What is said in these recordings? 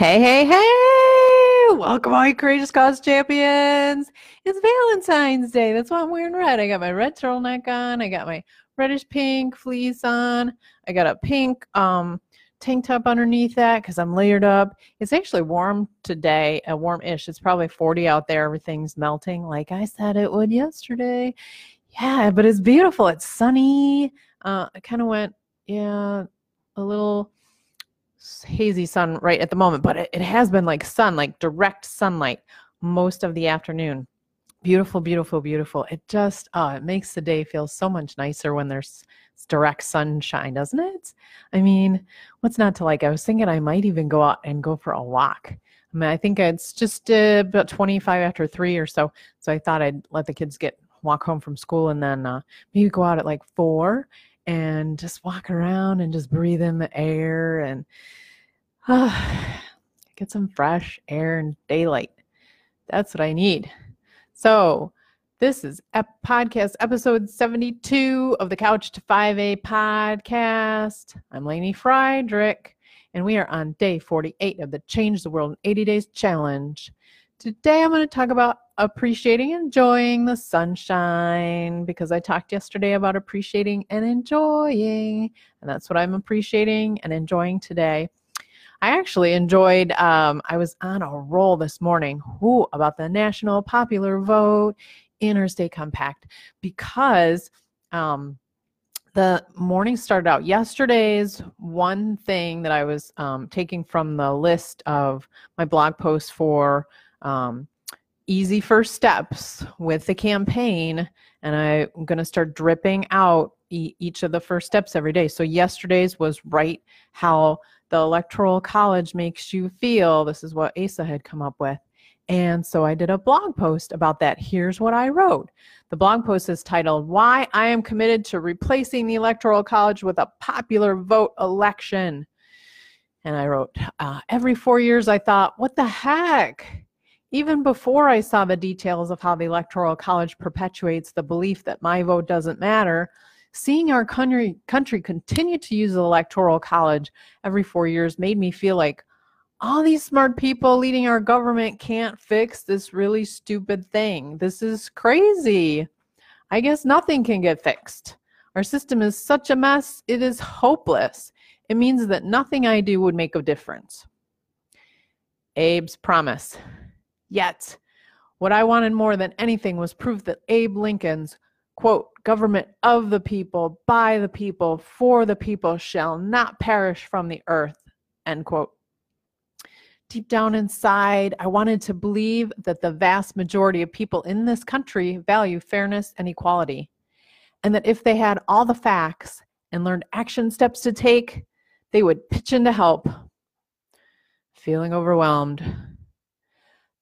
Hey, hey, hey! Welcome, all you courageous cause champions. It's Valentine's Day. That's why I'm wearing red. I got my red turtleneck on. I got my reddish pink fleece on. I got a pink um, tank top underneath that because I'm layered up. It's actually warm today, a uh, warm-ish. It's probably 40 out there. Everything's melting, like I said it would yesterday. Yeah, but it's beautiful. It's sunny. Uh, I kind of went, yeah, a little hazy sun right at the moment, but it, it has been like sun, like direct sunlight most of the afternoon. Beautiful, beautiful, beautiful. It just oh, it makes the day feel so much nicer when there's direct sunshine, doesn't it? I mean, what's not to like? I was thinking I might even go out and go for a walk. I mean, I think it's just uh, about 25 after three or so. So I thought I'd let the kids get walk home from school and then uh, maybe go out at like four and just walk around and just breathe in the air and uh, get some fresh air and daylight. That's what I need. So, this is ep- podcast episode 72 of the Couch to 5A podcast. I'm Lainey Friedrich, and we are on day 48 of the Change the World in 80 Days Challenge. Today, I'm going to talk about appreciating enjoying the sunshine because I talked yesterday about appreciating and enjoying, and that's what I'm appreciating and enjoying today. I actually enjoyed, um, I was on a roll this morning Who about the national popular vote, interstate compact, because um, the morning started out yesterday's one thing that I was um, taking from the list of my blog posts for um, easy first steps with the campaign and i'm going to start dripping out e- each of the first steps every day. So yesterday's was write how the electoral college makes you feel. This is what asa had come up with. And so i did a blog post about that. Here's what i wrote. The blog post is titled why i am committed to replacing the electoral college with a popular vote election. And i wrote uh, every four years i thought what the heck even before I saw the details of how the Electoral College perpetuates the belief that my vote doesn't matter, seeing our country, country continue to use the Electoral College every four years made me feel like all these smart people leading our government can't fix this really stupid thing. This is crazy. I guess nothing can get fixed. Our system is such a mess, it is hopeless. It means that nothing I do would make a difference. Abe's promise. Yet, what I wanted more than anything was proof that Abe Lincoln's, quote, government of the people, by the people, for the people shall not perish from the earth, end quote. Deep down inside, I wanted to believe that the vast majority of people in this country value fairness and equality, and that if they had all the facts and learned action steps to take, they would pitch in to help. Feeling overwhelmed,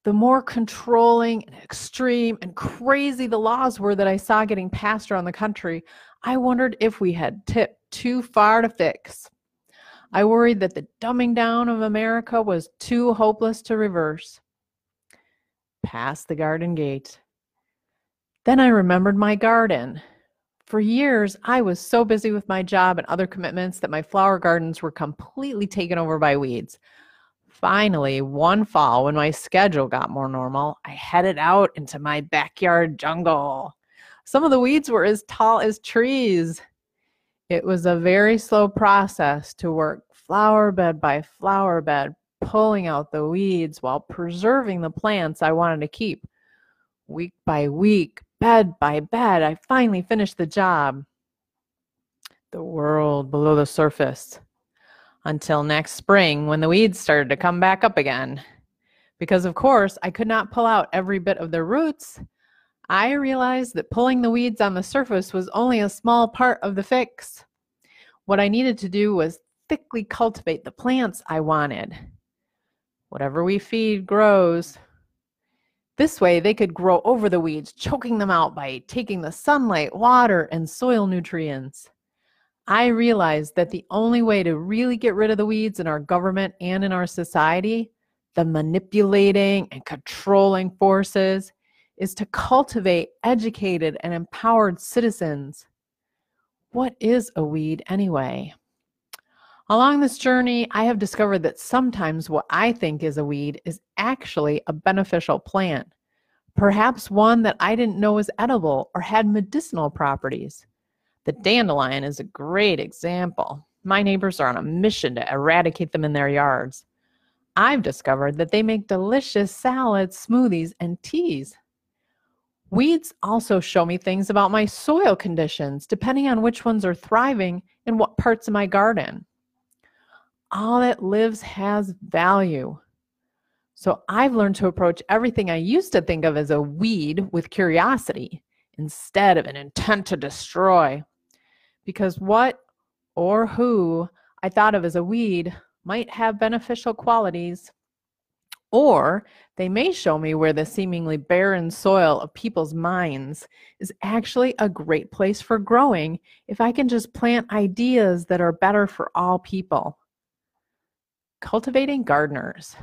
the more controlling and extreme and crazy the laws were that I saw getting passed around the country, I wondered if we had tipped too far to fix. I worried that the dumbing down of America was too hopeless to reverse. Past the garden gate. Then I remembered my garden. For years, I was so busy with my job and other commitments that my flower gardens were completely taken over by weeds. Finally, one fall, when my schedule got more normal, I headed out into my backyard jungle. Some of the weeds were as tall as trees. It was a very slow process to work flower bed by flower bed, pulling out the weeds while preserving the plants I wanted to keep. Week by week, bed by bed, I finally finished the job. The world below the surface until next spring when the weeds started to come back up again. Because, of course, I could not pull out every bit of their roots. I realized that pulling the weeds on the surface was only a small part of the fix. What I needed to do was thickly cultivate the plants I wanted. Whatever we feed grows. This way, they could grow over the weeds, choking them out by taking the sunlight, water, and soil nutrients. I realized that the only way to really get rid of the weeds in our government and in our society, the manipulating and controlling forces, is to cultivate educated and empowered citizens. What is a weed anyway? Along this journey, I have discovered that sometimes what I think is a weed is actually a beneficial plant, perhaps one that I didn't know was edible or had medicinal properties. The dandelion is a great example. My neighbors are on a mission to eradicate them in their yards. I've discovered that they make delicious salads, smoothies, and teas. Weeds also show me things about my soil conditions, depending on which ones are thriving in what parts of my garden. All that lives has value. So I've learned to approach everything I used to think of as a weed with curiosity instead of an intent to destroy. Because what or who I thought of as a weed might have beneficial qualities or they may show me where the seemingly barren soil of people's minds is actually a great place for growing if I can just plant ideas that are better for all people. Cultivating gardeners.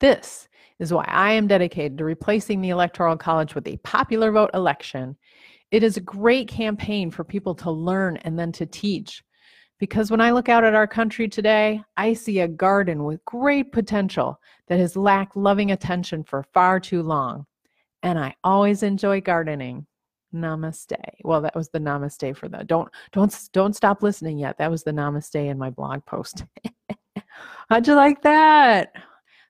This is why I am dedicated to replacing the Electoral College with a popular vote election. It is a great campaign for people to learn and then to teach. Because when I look out at our country today, I see a garden with great potential that has lacked loving attention for far too long. And I always enjoy gardening. Namaste. Well, that was the namaste for the don't don't don't stop listening yet. That was the namaste in my blog post. How'd you like that?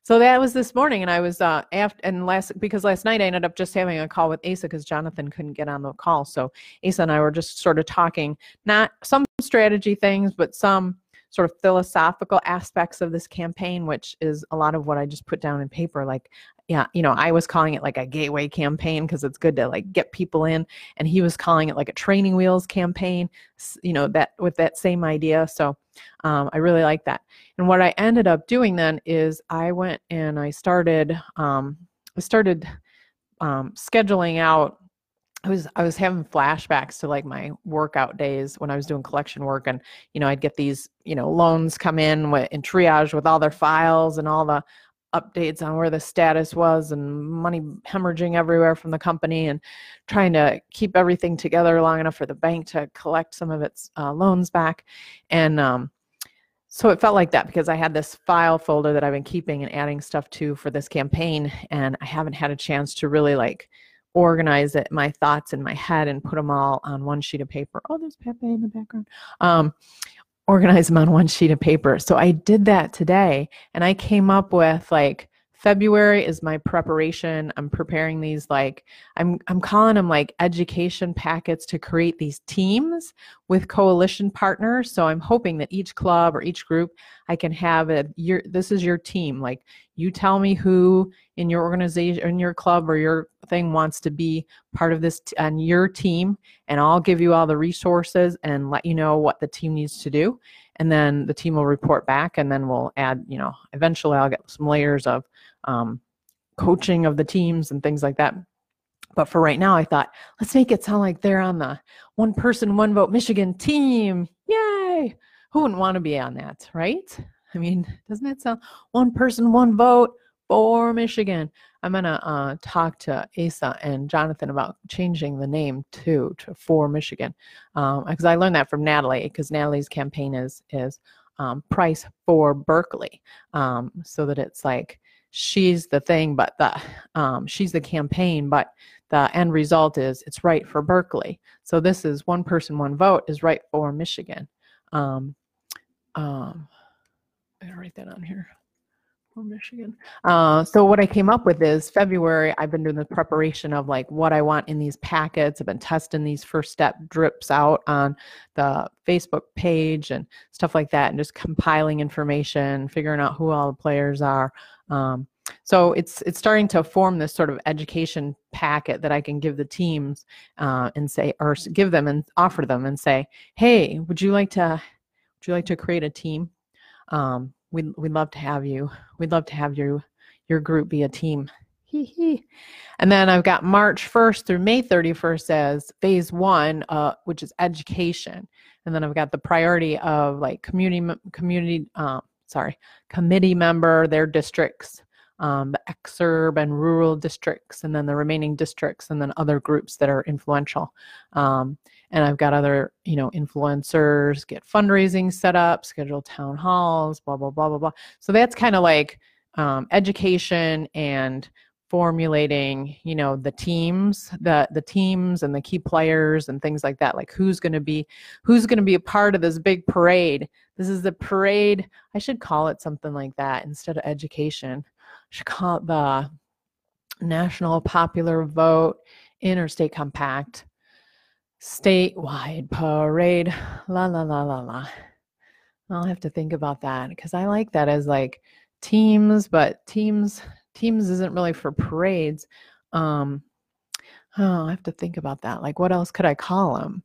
So that was this morning, and I was uh after and last because last night I ended up just having a call with Asa because Jonathan couldn't get on the call. So Asa and I were just sort of talking, not some strategy things, but some sort of philosophical aspects of this campaign, which is a lot of what I just put down in paper. Like, yeah, you know, I was calling it like a gateway campaign because it's good to like get people in, and he was calling it like a training wheels campaign. You know, that with that same idea. So um, I really like that. And what I ended up doing then is I went and I started, um, I started um, scheduling out I was I was having flashbacks to like my workout days when I was doing collection work, and you know I'd get these you know loans come in with, in triage with all their files and all the updates on where the status was and money hemorrhaging everywhere from the company and trying to keep everything together long enough for the bank to collect some of its uh, loans back and um, so it felt like that because I had this file folder that I've been keeping and adding stuff to for this campaign and I haven't had a chance to really like organize it, my thoughts in my head and put them all on one sheet of paper. Oh, there's Pepe in the background. Um, organize them on one sheet of paper. So I did that today and I came up with like February is my preparation. I'm preparing these like I'm I'm calling them like education packets to create these teams with coalition partners. So I'm hoping that each club or each group I can have a your this is your team. Like you tell me who in your organization in your club or your thing wants to be part of this t- on your team and I'll give you all the resources and let you know what the team needs to do and then the team will report back and then we'll add you know eventually i'll get some layers of um, coaching of the teams and things like that. But for right now, I thought, let's make it sound like they're on the one person, one vote Michigan team. Yay! Who wouldn't want to be on that, right? I mean, doesn't that sound one person, one vote for Michigan? I'm going to uh, talk to Asa and Jonathan about changing the name too to for Michigan because um, I learned that from Natalie because Natalie's campaign is is um, price for Berkeley um, so that it's like she's the thing, but the um, she's the campaign, but the end result is it's right for Berkeley. So this is one person, one vote is right for Michigan. Um, um, I write that on here for Michigan. Uh, so what I came up with is February. I've been doing the preparation of like what I want in these packets. I've been testing these first step drips out on the Facebook page and stuff like that, and just compiling information, figuring out who all the players are. Um, so it's it's starting to form this sort of education packet that I can give the teams uh, and say, or give them and offer them and say, hey, would you like to would you like to create a team? Um, we'd we'd love to have you. We'd love to have you your group be a team. And then I've got March 1st through May 31st as phase one, uh, which is education. And then I've got the priority of like community community. Uh, sorry, committee member, their districts, um, the exurb and rural districts, and then the remaining districts, and then other groups that are influential. Um, and I've got other, you know, influencers, get fundraising set up, schedule town halls, blah, blah, blah, blah, blah. So that's kind of like um, education and formulating you know the teams the the teams and the key players and things like that. Like who's to be who's going to be a part of this big parade? This is the parade. I should call it something like that instead of education. I should call it the national popular vote interstate compact statewide parade la la la la la i'll have to think about that because i like that as like teams but teams teams isn't really for parades. Um, oh, I have to think about that. Like, what else could I call them?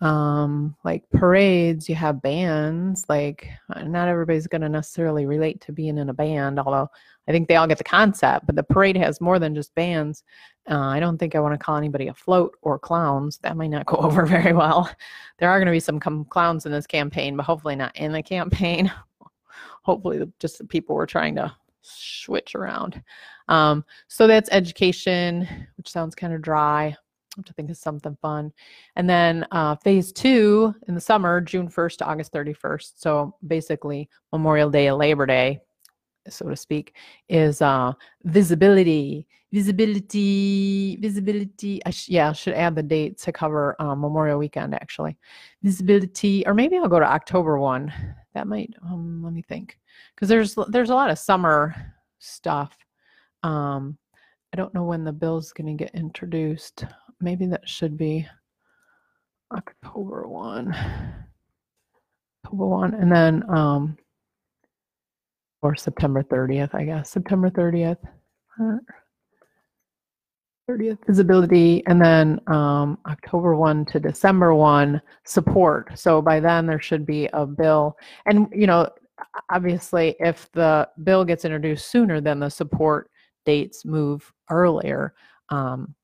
Um, like parades, you have bands. Like, uh, not everybody's going to necessarily relate to being in a band, although I think they all get the concept. But the parade has more than just bands. Uh, I don't think I want to call anybody a float or clowns. That might not go over very well. There are going to be some com- clowns in this campaign, but hopefully not in the campaign. hopefully, just the people we're trying to switch around. Um, so that's education, which sounds kind of dry. I have to think of something fun. And then uh, phase two in the summer, June 1st to August 31st. So basically, Memorial Day, and Labor Day, so to speak, is uh, visibility. Visibility, visibility. I sh- yeah, I should add the date to cover um, Memorial Weekend actually. Visibility, or maybe I'll go to October one. That might. Um, let me think because there's there's a lot of summer stuff. Um, I don't know when the bill's going to get introduced. Maybe that should be October one. October one, and then um, or September thirtieth, I guess. September thirtieth. 30th visibility and then um, october 1 to december 1 support so by then there should be a bill and you know obviously if the bill gets introduced sooner then the support dates move earlier um,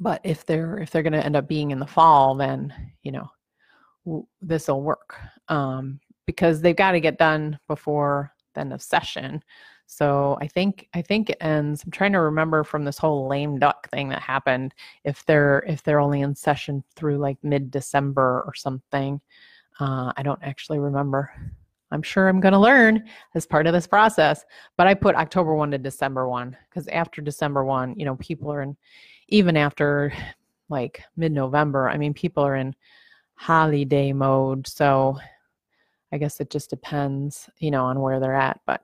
but if they're if they're going to end up being in the fall then you know w- this will work um, because they've got to get done before end of session so i think i think it ends i'm trying to remember from this whole lame duck thing that happened if they're if they're only in session through like mid december or something uh, i don't actually remember I'm sure I'm going to learn as part of this process. But I put October 1 to December 1 because after December 1, you know, people are in, even after like mid November, I mean, people are in holiday mode. So I guess it just depends, you know, on where they're at. But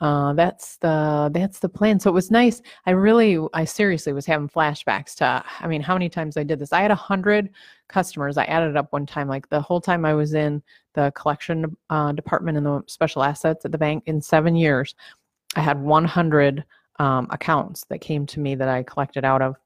uh, that's the that's the plan. So it was nice. I really, I seriously was having flashbacks to. I mean, how many times I did this? I had a hundred customers. I added up one time, like the whole time I was in the collection uh, department in the special assets at the bank in seven years. I had 100 um, accounts that came to me that I collected out of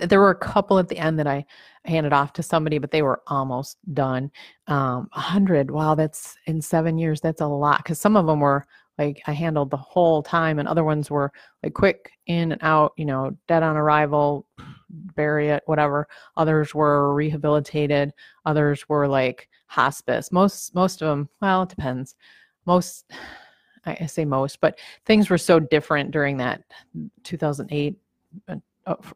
there were a couple at the end that I handed off to somebody, but they were almost done. Um, hundred, wow, that's in seven years. That's a lot because some of them were like I handled the whole time, and other ones were like quick in and out. You know, dead on arrival, bury it, whatever. Others were rehabilitated. Others were like hospice. Most most of them, well, it depends. Most I say most, but things were so different during that 2008 uh,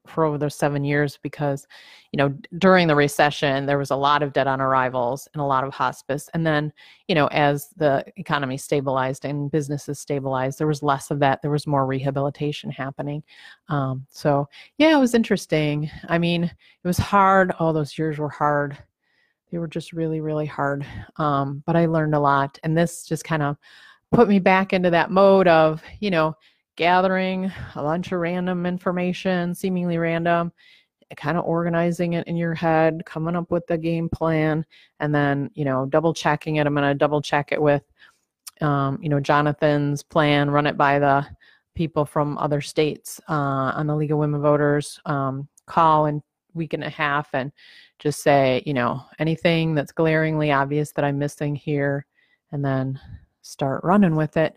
for over those seven years because you know during the recession there was a lot of dead on arrivals and a lot of hospice. And then you know as the economy stabilized and businesses stabilized there was less of that there was more rehabilitation happening. Um, so yeah it was interesting. I mean it was hard. All those years were hard. They were just really really hard. Um, but i learned a lot. And this just kind of put me back into that mode of you know gathering a bunch of random information, seemingly random, kind of organizing it in your head, coming up with the game plan, and then, you know, double checking it. I'm going to double check it with, um, you know, Jonathan's plan, run it by the people from other states uh, on the League of Women Voters, um, call in week and a half and just say, you know, anything that's glaringly obvious that I'm missing here, and then start running with it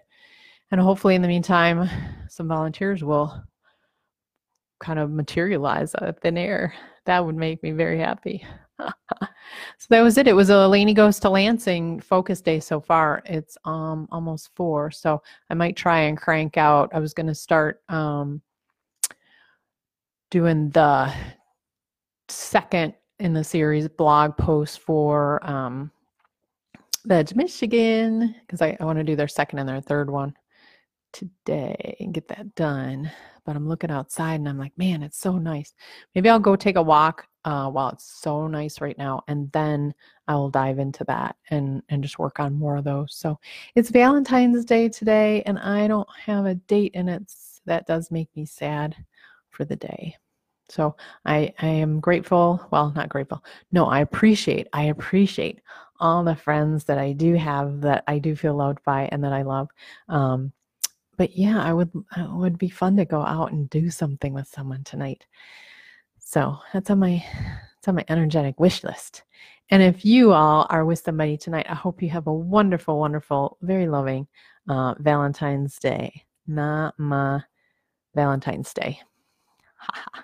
and hopefully in the meantime some volunteers will kind of materialize out of thin air that would make me very happy So that was it. It was a Lainey Goes to Lansing focus day so far. It's um almost four. So I might try and crank out. I was gonna start um doing the second in the series blog post for um Veg Michigan because I, I want to do their second and their third one today and get that done. But I'm looking outside and I'm like, man, it's so nice. Maybe I'll go take a walk uh, while it's so nice right now, and then I will dive into that and and just work on more of those. So it's Valentine's Day today, and I don't have a date, and it's that does make me sad for the day. So I I am grateful. Well, not grateful. No, I appreciate. I appreciate all the friends that I do have that I do feel loved by and that I love. Um, but yeah, I would it would be fun to go out and do something with someone tonight. So that's on my it's on my energetic wish list. And if you all are with somebody tonight, I hope you have a wonderful, wonderful, very loving uh, Valentine's Day. Not my Valentine's Day. Ha ha.